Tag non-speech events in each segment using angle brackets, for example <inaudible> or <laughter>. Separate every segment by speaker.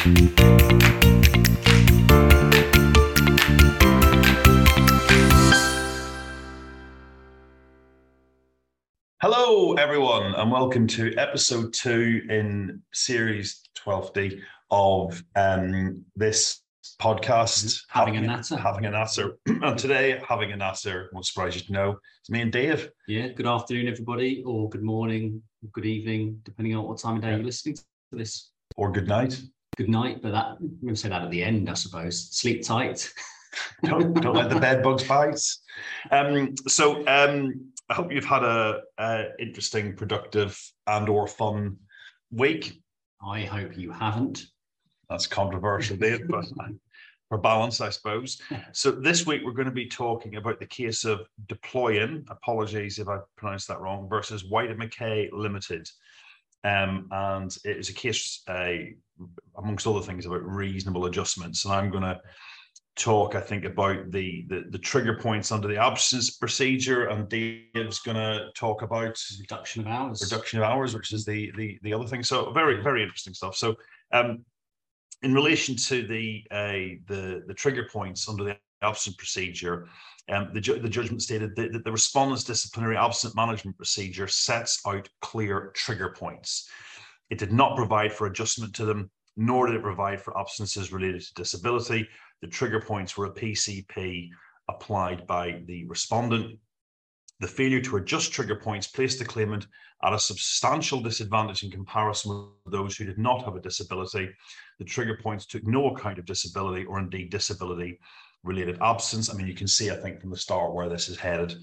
Speaker 1: Hello, everyone, and welcome to episode two in series 12D of um, this podcast.
Speaker 2: Mm-hmm. Having a natter.
Speaker 1: Having a natter. <clears throat> and today, having a natter, won't surprise you to know, it's me and Dave.
Speaker 2: Yeah, good afternoon, everybody, or good morning, good evening, depending on what time of day
Speaker 1: Yeah.
Speaker 2: you're listening to this.
Speaker 1: Or good night.
Speaker 2: Good night, but that to say that at the end, I suppose. Sleep tight. <laughs>
Speaker 1: don't, don't let the bed bugs bite. Um, so um, I hope you've had a, a interesting, productive, and or fun week.
Speaker 2: I hope you haven't.
Speaker 1: That's controversial, Dave, <laughs> but for balance, I suppose. So this week we're going to be talking about the case of Deployin. Apologies if I pronounced that wrong. Versus Whyte and Mackay Limited, um, and it is a case, uh, amongst other things, about reasonable adjustments. And I'm going to talk, I think, about the, the the trigger points under the absence procedure, and Dave's going to talk about
Speaker 2: Reduction of hours.
Speaker 1: reduction of hours, which is the the the other thing. So very very interesting stuff. So um, in relation to the uh, the the trigger points under the absent procedure, um, the ju- the judgment stated that, that the respondent's disciplinary absent management procedure sets out clear trigger points. It did not provide for adjustment to them, nor did it provide for absences related to disability. The trigger points were a PCP applied by the respondent. The failure to adjust trigger points placed the claimant at a substantial disadvantage in comparison with those who did not have a disability. The trigger points took no account of disability or indeed disability related absence. I mean, you can see, I think, from the start where this is headed.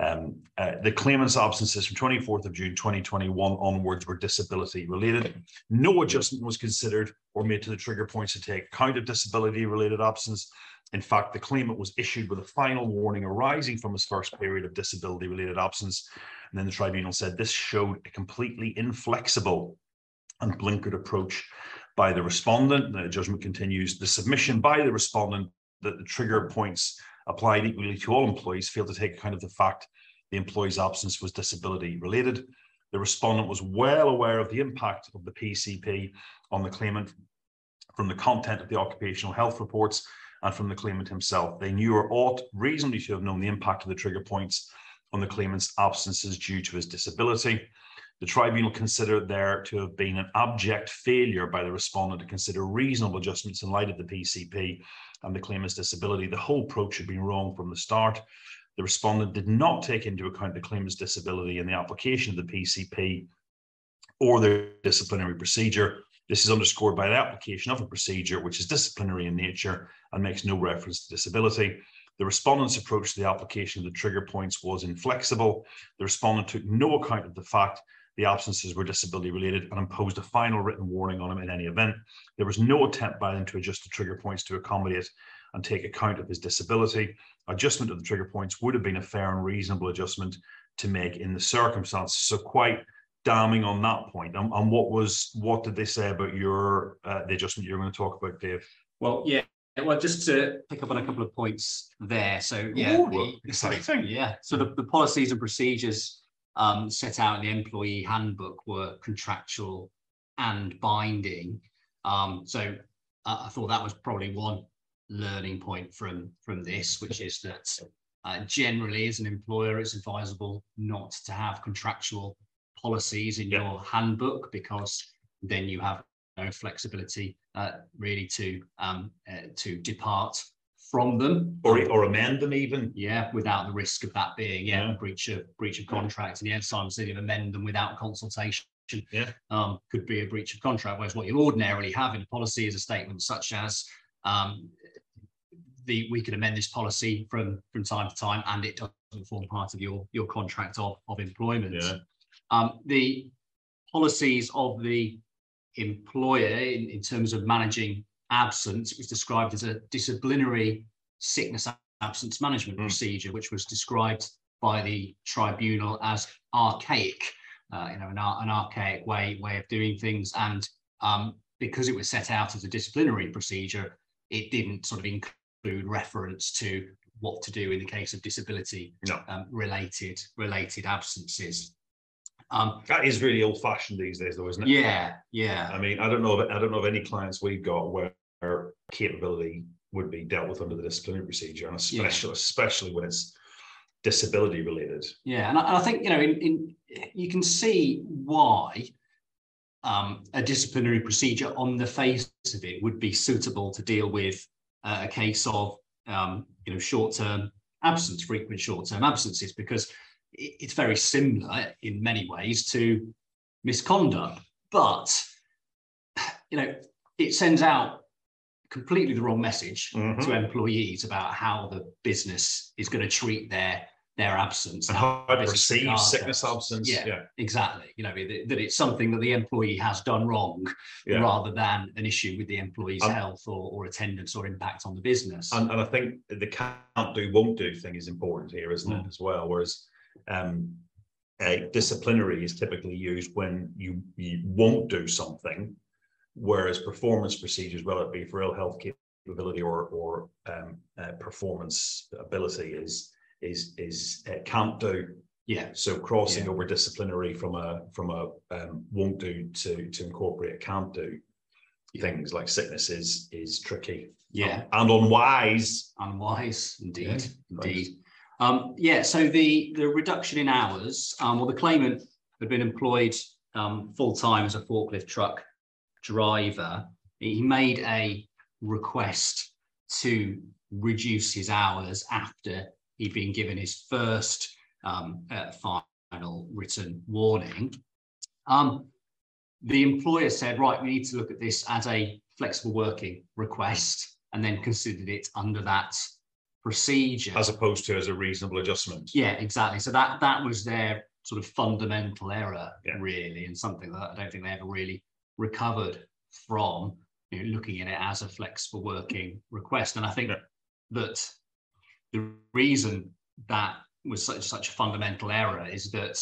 Speaker 1: Um, uh, the claimant's absences from 24th of June 2021 onwards were disability related. No adjustment was considered or made to the trigger points to take account of disability related absence. In fact, the claimant was issued with a final warning arising from his first period of disability related absence. And then the tribunal said this showed a completely inflexible and blinkered approach by the respondent. The judgment continues the submission by the respondent that the trigger points applied equally to all employees failed to take account of the fact the employee's absence was disability related. The respondent was well aware of the impact of the PCP on the claimant from the content of the occupational health reports and from the claimant himself. They knew or ought reasonably to have known the impact of the trigger points on the claimant's absences due to his disability. The tribunal considered there to have been an abject failure by the respondent to consider reasonable adjustments in light of the PCP and the claimant's disability. The whole approach had been wrong from the start. The respondent did not take into account the claimant's disability in the application of the PCP or the disciplinary procedure. This is underscored by the application of a procedure which is disciplinary in nature and makes no reference to disability. The respondent's approach to the application of the trigger points was inflexible. The respondent took no account of the fact the absences were disability related and imposed a final written warning on him in any event. There was no attempt by them to adjust the trigger points to accommodate and take account of his disability. Adjustment of the trigger points would have been a fair and reasonable adjustment to make in the circumstances. So quite damning on that point. And, and what was what did they say about your uh, the adjustment you're going to talk about, Dave?
Speaker 2: Well, yeah. Well, just to pick up on a couple of points there. So, yeah,
Speaker 1: Ooh,
Speaker 2: the-
Speaker 1: exciting.
Speaker 2: Yeah. So the, the policies and procedures um, set out in the employee handbook were contractual and binding. Um, so uh, I thought that was probably one learning point from from this, which is that uh, generally, as an employer, it's advisable not to have contractual policies in
Speaker 1: Yeah.
Speaker 2: your handbook because then you have no flexibility uh, really to um, uh, to depart from them
Speaker 1: Or or amend them even?
Speaker 2: yeah, without the risk of that being yeah,
Speaker 1: Yeah.
Speaker 2: a breach of breach of contract. And yeah, Simon said if amend them without consultation.
Speaker 1: Yeah.
Speaker 2: Um, could be a breach of contract. Whereas what you'll ordinarily have in a policy is a statement such as um, the we can amend this policy from from time to time and it doesn't form part of your your contract of, of employment.
Speaker 1: Yeah.
Speaker 2: Um, the policies of the employer in, in terms of managing absence was described as a disciplinary sickness absence management
Speaker 1: Mm.
Speaker 2: procedure, which was described by the tribunal as archaic, uh, you know, an, an archaic way way of doing things. And um, because it was set out as a disciplinary procedure, it didn't sort of include reference to what to do in the case of disability
Speaker 1: No.
Speaker 2: um, related related absences. Um,
Speaker 1: that is really old fashioned these days, though, isn't it?
Speaker 2: Yeah, yeah.
Speaker 1: I mean, I don't know. I don't know of any clients we've got where capability would be dealt with under the disciplinary procedure, and especially yeah. especially when it's disability related.
Speaker 2: Yeah, and I, and I think you know, in, in, you can see why um, a disciplinary procedure on the face of it would be suitable to deal with uh, a case of um, you know short term absence, frequent short term absences, because it's very similar in many ways to misconduct. But you know, it sends out completely the wrong message mm-hmm. to employees about how the business is going to treat their their absence
Speaker 1: and how I perceive sickness absence.
Speaker 2: Yeah, yeah, exactly. You know that, that, it's something that the employee has done wrong, yeah. rather than an issue with the employee's health or, or attendance or impact on the business.
Speaker 1: And, and I think the can't do, won't do thing is important here, isn't mm. it, as well? Whereas um, disciplinary is typically used when you, you won't do something, whereas performance procedures, whether it be for ill health capability or, or um, uh, performance ability, is is is uh, can't do.
Speaker 2: Yeah.
Speaker 1: So crossing yeah. over disciplinary from a from a um, won't do to to incorporate can't do things like sickness is is tricky.
Speaker 2: Yeah.
Speaker 1: and unwise.
Speaker 2: Unwise, indeed, yeah, indeed. Um, yeah, so the, the reduction in hours, um, well, the claimant had been employed um, full time as a forklift truck driver. He made a request to reduce his hours after he'd been given his first um, uh, final written warning. Um, the employer said, right, we need to look at this as a flexible working request and then considered it under that procedure
Speaker 1: as opposed to as a reasonable adjustment
Speaker 2: yeah exactly so that that was their sort of fundamental error yeah. really and something that i don't think they ever really recovered from you know, looking at it as a flexible working request and i think yeah. that the reason that was such such a fundamental error is that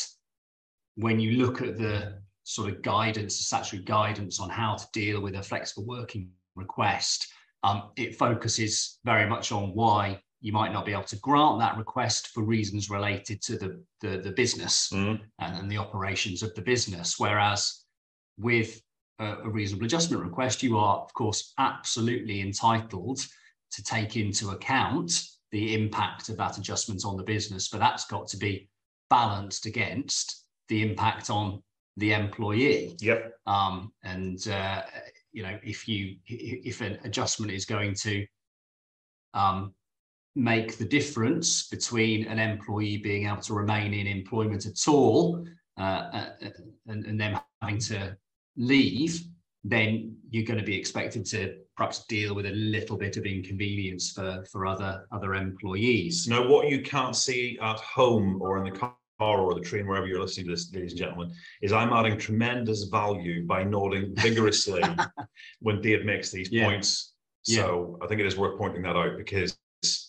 Speaker 2: when you look at the sort of guidance, the statutory guidance on how to deal with a flexible working request, um, it focuses very much on why you might not be able to grant that request for reasons related to the, the, the business mm. and, and, the operations of the business. Whereas with a, reasonable adjustment request, you are, of course, absolutely entitled to take into account the impact of that adjustment on the business, but that's got to be balanced against the impact on the employee.
Speaker 1: Yep.
Speaker 2: Um, and uh, you know, if you if an adjustment is going to um, make the difference between an employee being able to remain in employment at all uh, uh, and, and them having to leave, then you're going to be expected to perhaps deal with a little bit of inconvenience for, for other other employees.
Speaker 1: Now, what you can't see at home or in the car or the train, wherever you're listening to this, ladies and gentlemen, is I'm adding tremendous value by nodding vigorously <laughs> when Dave makes these yeah. points. So yeah. I think it is worth pointing that out because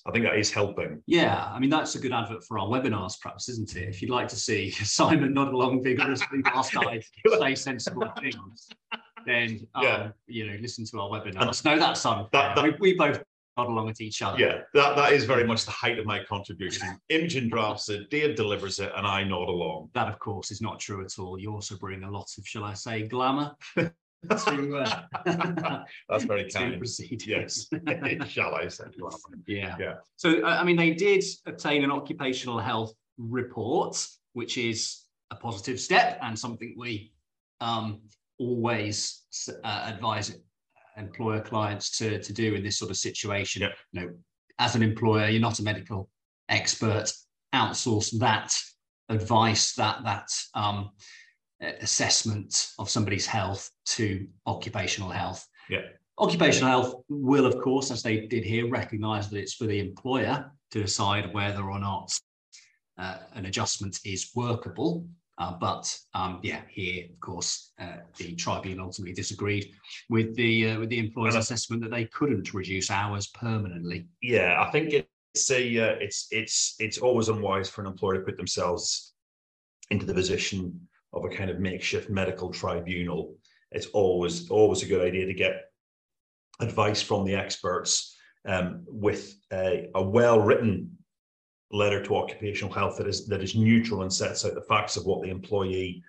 Speaker 1: I think that is helping.
Speaker 2: Yeah, I mean that's a good advert for our webinars, perhaps, isn't it? If you'd like to see <laughs> Simon nod along vigorously whilst I <laughs> say sensible things, then um, yeah. you know, listen to our webinars. no, that's unfair. That, that, we, we both nod along at each other.
Speaker 1: Yeah, that, that is very much the height of my contribution. Imogen drafts it, Dave delivers it, and I nod along.
Speaker 2: That, of course, is not true at all. You also bring a lot of, shall I say, glamour <laughs> to,
Speaker 1: uh, <laughs> That's very kind. proceed. Yes. <laughs> Shall I say? <laughs>
Speaker 2: Yeah.
Speaker 1: Yeah.
Speaker 2: So, I mean, they did obtain an occupational health report, which is a positive step and something we um, always uh, advise employer clients to, to do in this sort of situation.
Speaker 1: Yep.
Speaker 2: You know, as an employer, you're not a medical expert. Outsource that advice, that that um, assessment of somebody's health to occupational health.
Speaker 1: Yeah.
Speaker 2: Occupational health will, of course, as they did here, recognize that it's for the employer to decide whether or not uh, an adjustment is workable. Uh, but um, yeah, here, of course, uh, the tribunal ultimately disagreed with the uh, with the employer's assessment that they couldn't reduce hours permanently.
Speaker 1: Yeah, I think it's a uh, it's it's it's always unwise for an employer to put themselves into the position of a kind of makeshift medical tribunal. It's always always a good idea to get advice from the experts um, with a, a well written letter to occupational health that is that is neutral and sets out the facts of what the employee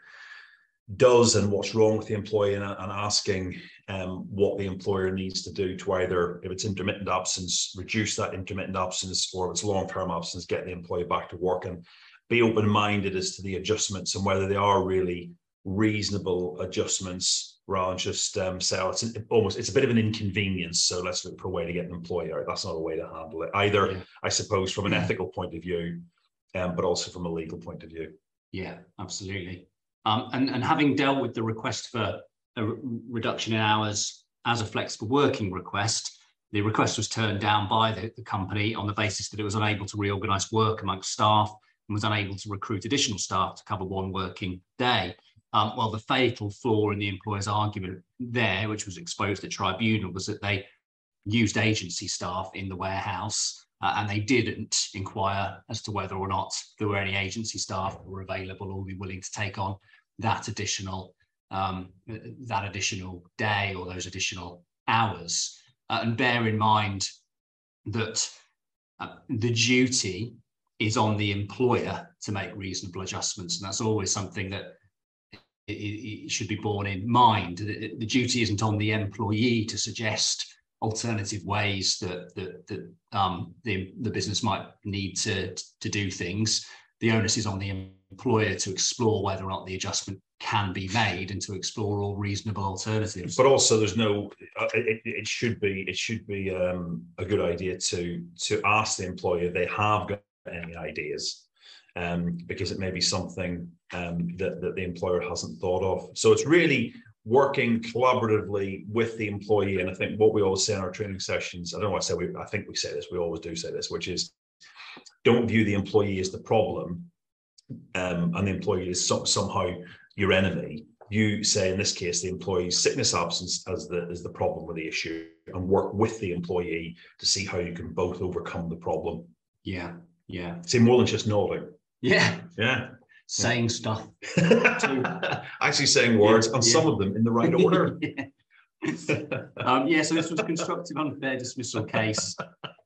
Speaker 1: does and what's wrong with the employee and, and asking um, what the employer needs to do to either, if it's intermittent absence, reduce that intermittent absence, or if it's long-term absence, get the employee back to work and be open-minded as to the adjustments and whether they are really reasonable adjustments rather than just um, say, oh, it's almost it's a bit of an inconvenience. So let's look for a way to get an employee out. That's not a way to handle it either. Yeah. I suppose from an ethical point of view, um, but also from a legal point of view.
Speaker 2: Yeah, absolutely. Um, and, and having dealt with the request for a re reduction in hours as a flexible working request, the request was turned down by the, the company on the basis that it was unable to reorganise work amongst staff and was unable to recruit additional staff to cover one working day. Um, well, the fatal flaw in the employer's argument there, which was exposed at tribunal, was that they used agency staff in the warehouse uh, and they didn't inquire as to whether or not there were any agency staff that were available or be willing to take on that additional um, that additional day or those additional hours. Uh, and bear in mind that uh, the duty is on the employer to make reasonable adjustments, and that's always something that it, it should be borne in mind. The, the, duty isn't on the employee to suggest alternative ways that that, that um, the, the business might need to to do things. The onus is on the employer to explore whether or not the adjustment can be made and to explore all reasonable alternatives.
Speaker 1: But also, there's no. Uh, it, it should be. It should be um, a good idea to to ask the employer they have got any ideas, um, because it may be something um, that that the employer hasn't thought of. So it's really working collaboratively with the employee. And I think what we always say in our training sessions. I don't know what I say. We, I think we say this. We always do say this, which is, don't view the employee as the problem um, and the employee is so, somehow your enemy, you say in this case the employee's sickness absence as the as the problem or the issue and work with the employee to see how you can both overcome the problem.
Speaker 2: Yeah, yeah.
Speaker 1: See more than just nodding.
Speaker 2: Yeah,
Speaker 1: yeah.
Speaker 2: Saying yeah. stuff. <laughs>
Speaker 1: Actually saying words yeah, and yeah. some of them in the right order. <laughs>
Speaker 2: um, yeah, so this was a constructive unfair dismissal case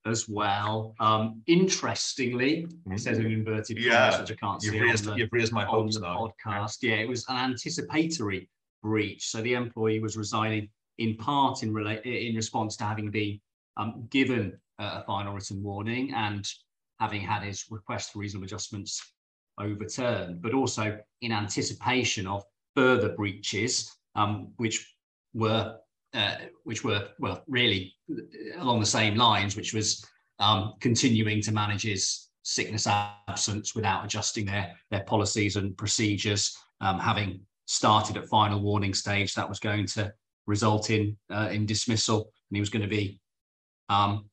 Speaker 2: as well. Um, interestingly, mm-hmm. it says an inverted
Speaker 1: yeah,
Speaker 2: commas, which I can't
Speaker 1: you've
Speaker 2: see
Speaker 1: raised,
Speaker 2: the,
Speaker 1: you've raised my hopes now.
Speaker 2: podcast. Yeah. yeah, it was an anticipatory breach. So the employee was resigning in part in, rela- in response to having been um, given a final written warning and having had his request for reasonable adjustments overturned, but also in anticipation of further breaches, um, which were uh, which were well really along the same lines, which was um, continuing to manage his sickness absence without adjusting their their policies and procedures. Um, having started at final warning stage, that was going to result in uh, in dismissal, and he was going to be um,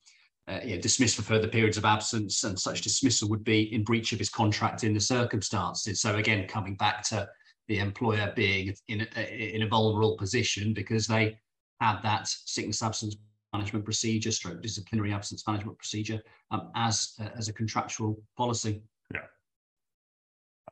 Speaker 2: uh, yeah, dismissed for further periods of absence, and such dismissal would be in breach of his contract in the circumstances. So again, coming back to the employer being in a, in a vulnerable position because they had that sickness absence management procedure, stroke disciplinary absence management procedure um, as uh, as a contractual policy.
Speaker 1: Yeah.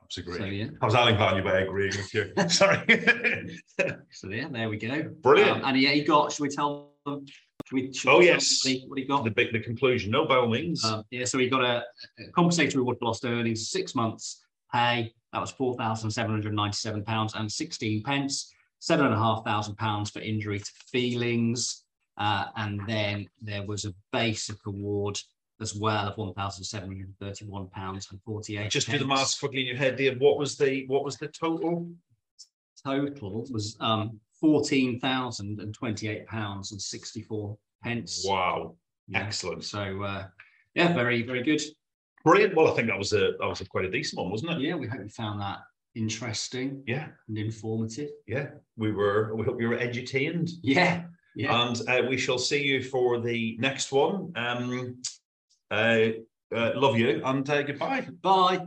Speaker 1: Absolutely. So, yeah. I was adding value by agreeing with you. <laughs> Sorry. <laughs>
Speaker 2: so yeah, there we go.
Speaker 1: Brilliant.
Speaker 2: Um, and yeah, he got. Should we tell them? Should we,
Speaker 1: oh yes.
Speaker 2: What he, what he, got?
Speaker 1: The big the conclusion. No, by all means.
Speaker 2: Um, yeah. So he got a, a compensatory award for lost earnings, six months pay. That was four thousand seven hundred ninety-seven pounds and sixteen pence seven and a half thousand pounds for injury to feelings. Uh, and then there was a basic award as well of one thousand seven hundred thirty-one pounds and forty-eight.
Speaker 1: Just do the maths quickly in your head, dear. What was the what was the total?
Speaker 2: Total was um, fourteen thousand and twenty-eight pounds and sixty-four pence.
Speaker 1: Wow, yeah. excellent.
Speaker 2: So uh, yeah, very very good.
Speaker 1: Brilliant. Well, I think that was a that was a quite a decent one, wasn't it?
Speaker 2: Yeah, we hope you found that interesting.
Speaker 1: Yeah.
Speaker 2: And informative.
Speaker 1: Yeah. We were, we hope you were edutained.
Speaker 2: Yeah.
Speaker 1: Yeah. And uh, we shall see you for the next one. Um, uh, uh, love you and uh, goodbye.
Speaker 2: Bye.